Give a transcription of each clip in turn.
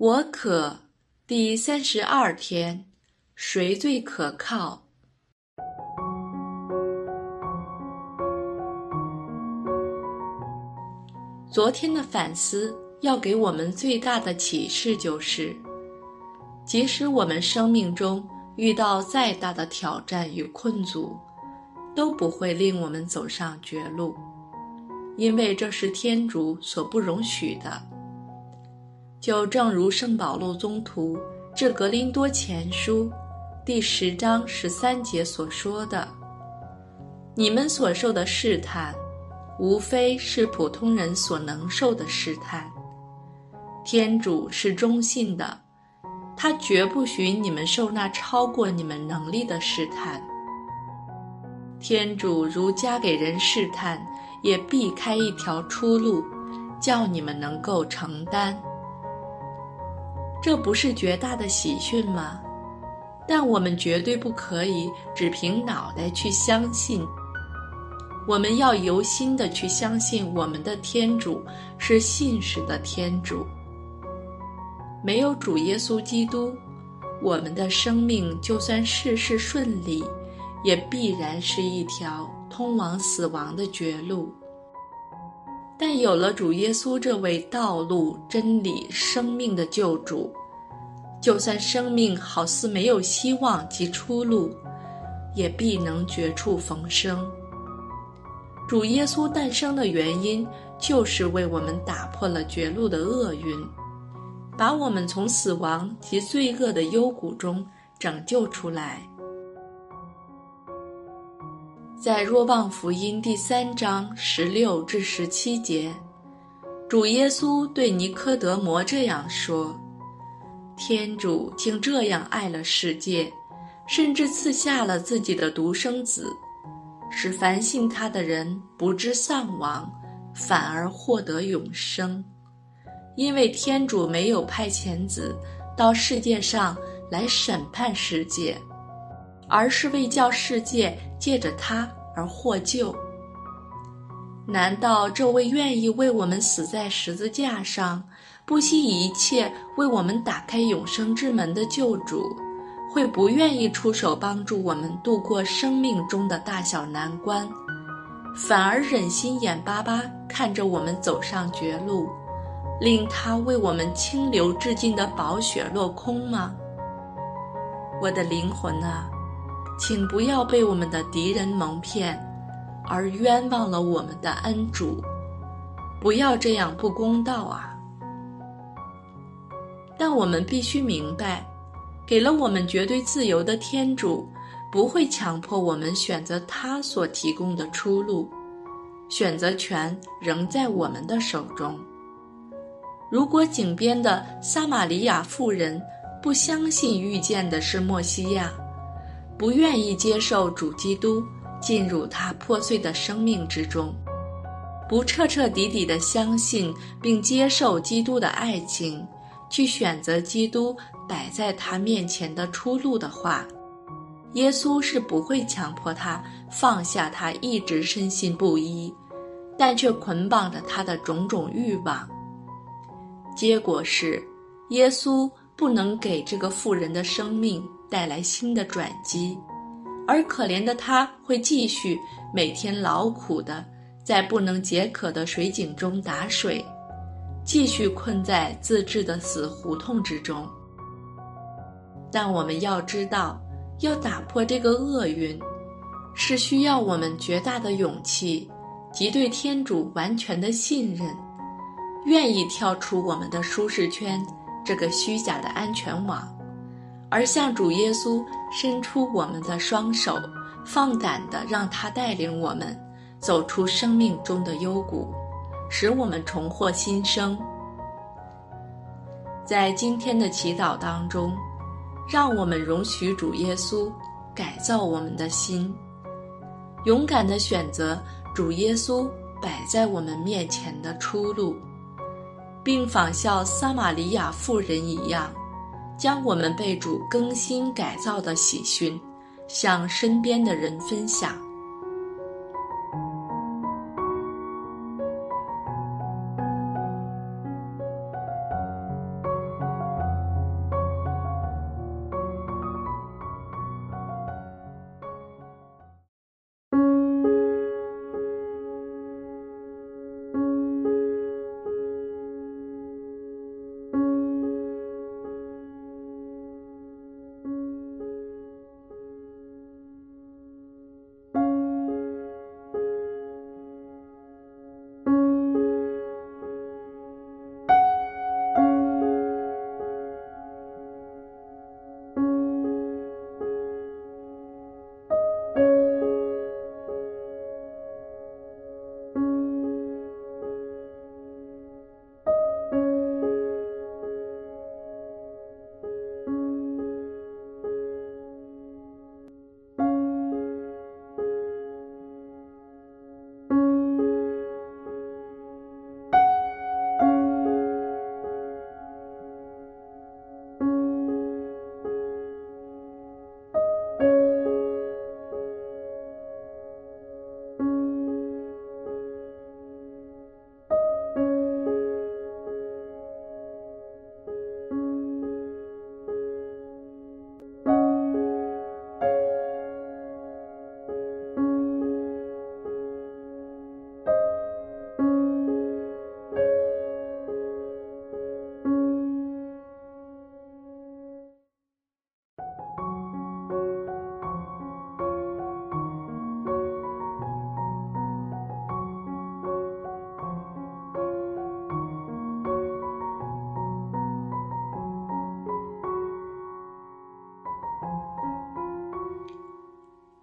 我可，第三十二天，谁最可靠？昨天的反思要给我们最大的启示就是，即使我们生命中遇到再大的挑战与困阻，都不会令我们走上绝路，因为这是天主所不容许的。就正如圣保禄宗徒致格林多前书第十章十三节所说的：“你们所受的试探，无非是普通人所能受的试探。天主是忠信的，他绝不许你们受那超过你们能力的试探。天主如加给人试探，也避开一条出路，叫你们能够承担。”这不是绝大的喜讯吗？但我们绝对不可以只凭脑袋去相信。我们要由心的去相信，我们的天主是信实的天主。没有主耶稣基督，我们的生命就算事事顺利，也必然是一条通往死亡的绝路。但有了主耶稣这位道路、真理、生命的救主，就算生命好似没有希望及出路，也必能绝处逢生。主耶稣诞生的原因，就是为我们打破了绝路的厄运，把我们从死亡及罪恶的幽谷中拯救出来。在若望福音第三章十六至十七节，主耶稣对尼科德摩这样说：“天主竟这样爱了世界，甚至赐下了自己的独生子，使凡信他的人不致丧亡，反而获得永生。因为天主没有派遣子到世界上来审判世界。”而是为叫世界借着他而获救。难道这位愿意为我们死在十字架上，不惜一切为我们打开永生之门的救主，会不愿意出手帮助我们度过生命中的大小难关，反而忍心眼巴巴看着我们走上绝路，令他为我们清流至尽的宝血落空吗？我的灵魂啊！请不要被我们的敌人蒙骗，而冤枉了我们的恩主。不要这样不公道啊！但我们必须明白，给了我们绝对自由的天主，不会强迫我们选择他所提供的出路，选择权仍在我们的手中。如果井边的撒玛利亚妇人不相信遇见的是莫西亚，不愿意接受主基督进入他破碎的生命之中，不彻彻底底的相信并接受基督的爱情，去选择基督摆在他面前的出路的话，耶稣是不会强迫他放下他一直深信不疑，但却捆绑着他的种种欲望。结果是，耶稣不能给这个妇人的生命。带来新的转机，而可怜的他会继续每天劳苦的在不能解渴的水井中打水，继续困在自制的死胡同之中。但我们要知道，要打破这个厄运，是需要我们绝大的勇气及对天主完全的信任，愿意跳出我们的舒适圈这个虚假的安全网。而向主耶稣伸出我们的双手，放胆的让他带领我们走出生命中的幽谷，使我们重获新生。在今天的祈祷当中，让我们容许主耶稣改造我们的心，勇敢的选择主耶稣摆在我们面前的出路，并仿效撒玛利亚妇人一样。将我们被主更新改造的喜讯，向身边的人分享。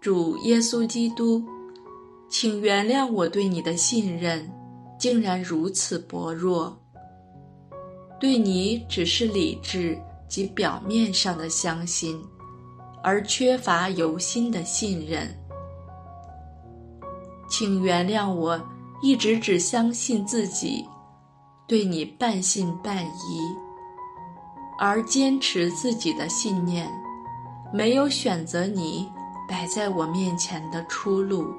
主耶稣基督，请原谅我对你的信任竟然如此薄弱，对你只是理智及表面上的相信，而缺乏由心的信任。请原谅我一直只相信自己，对你半信半疑，而坚持自己的信念，没有选择你。摆在我面前的出路，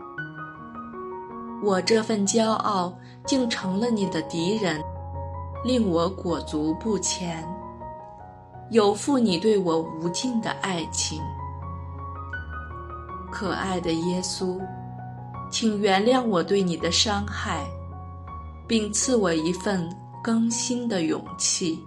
我这份骄傲竟成了你的敌人，令我裹足不前。有负你对我无尽的爱情，可爱的耶稣，请原谅我对你的伤害，并赐我一份更新的勇气。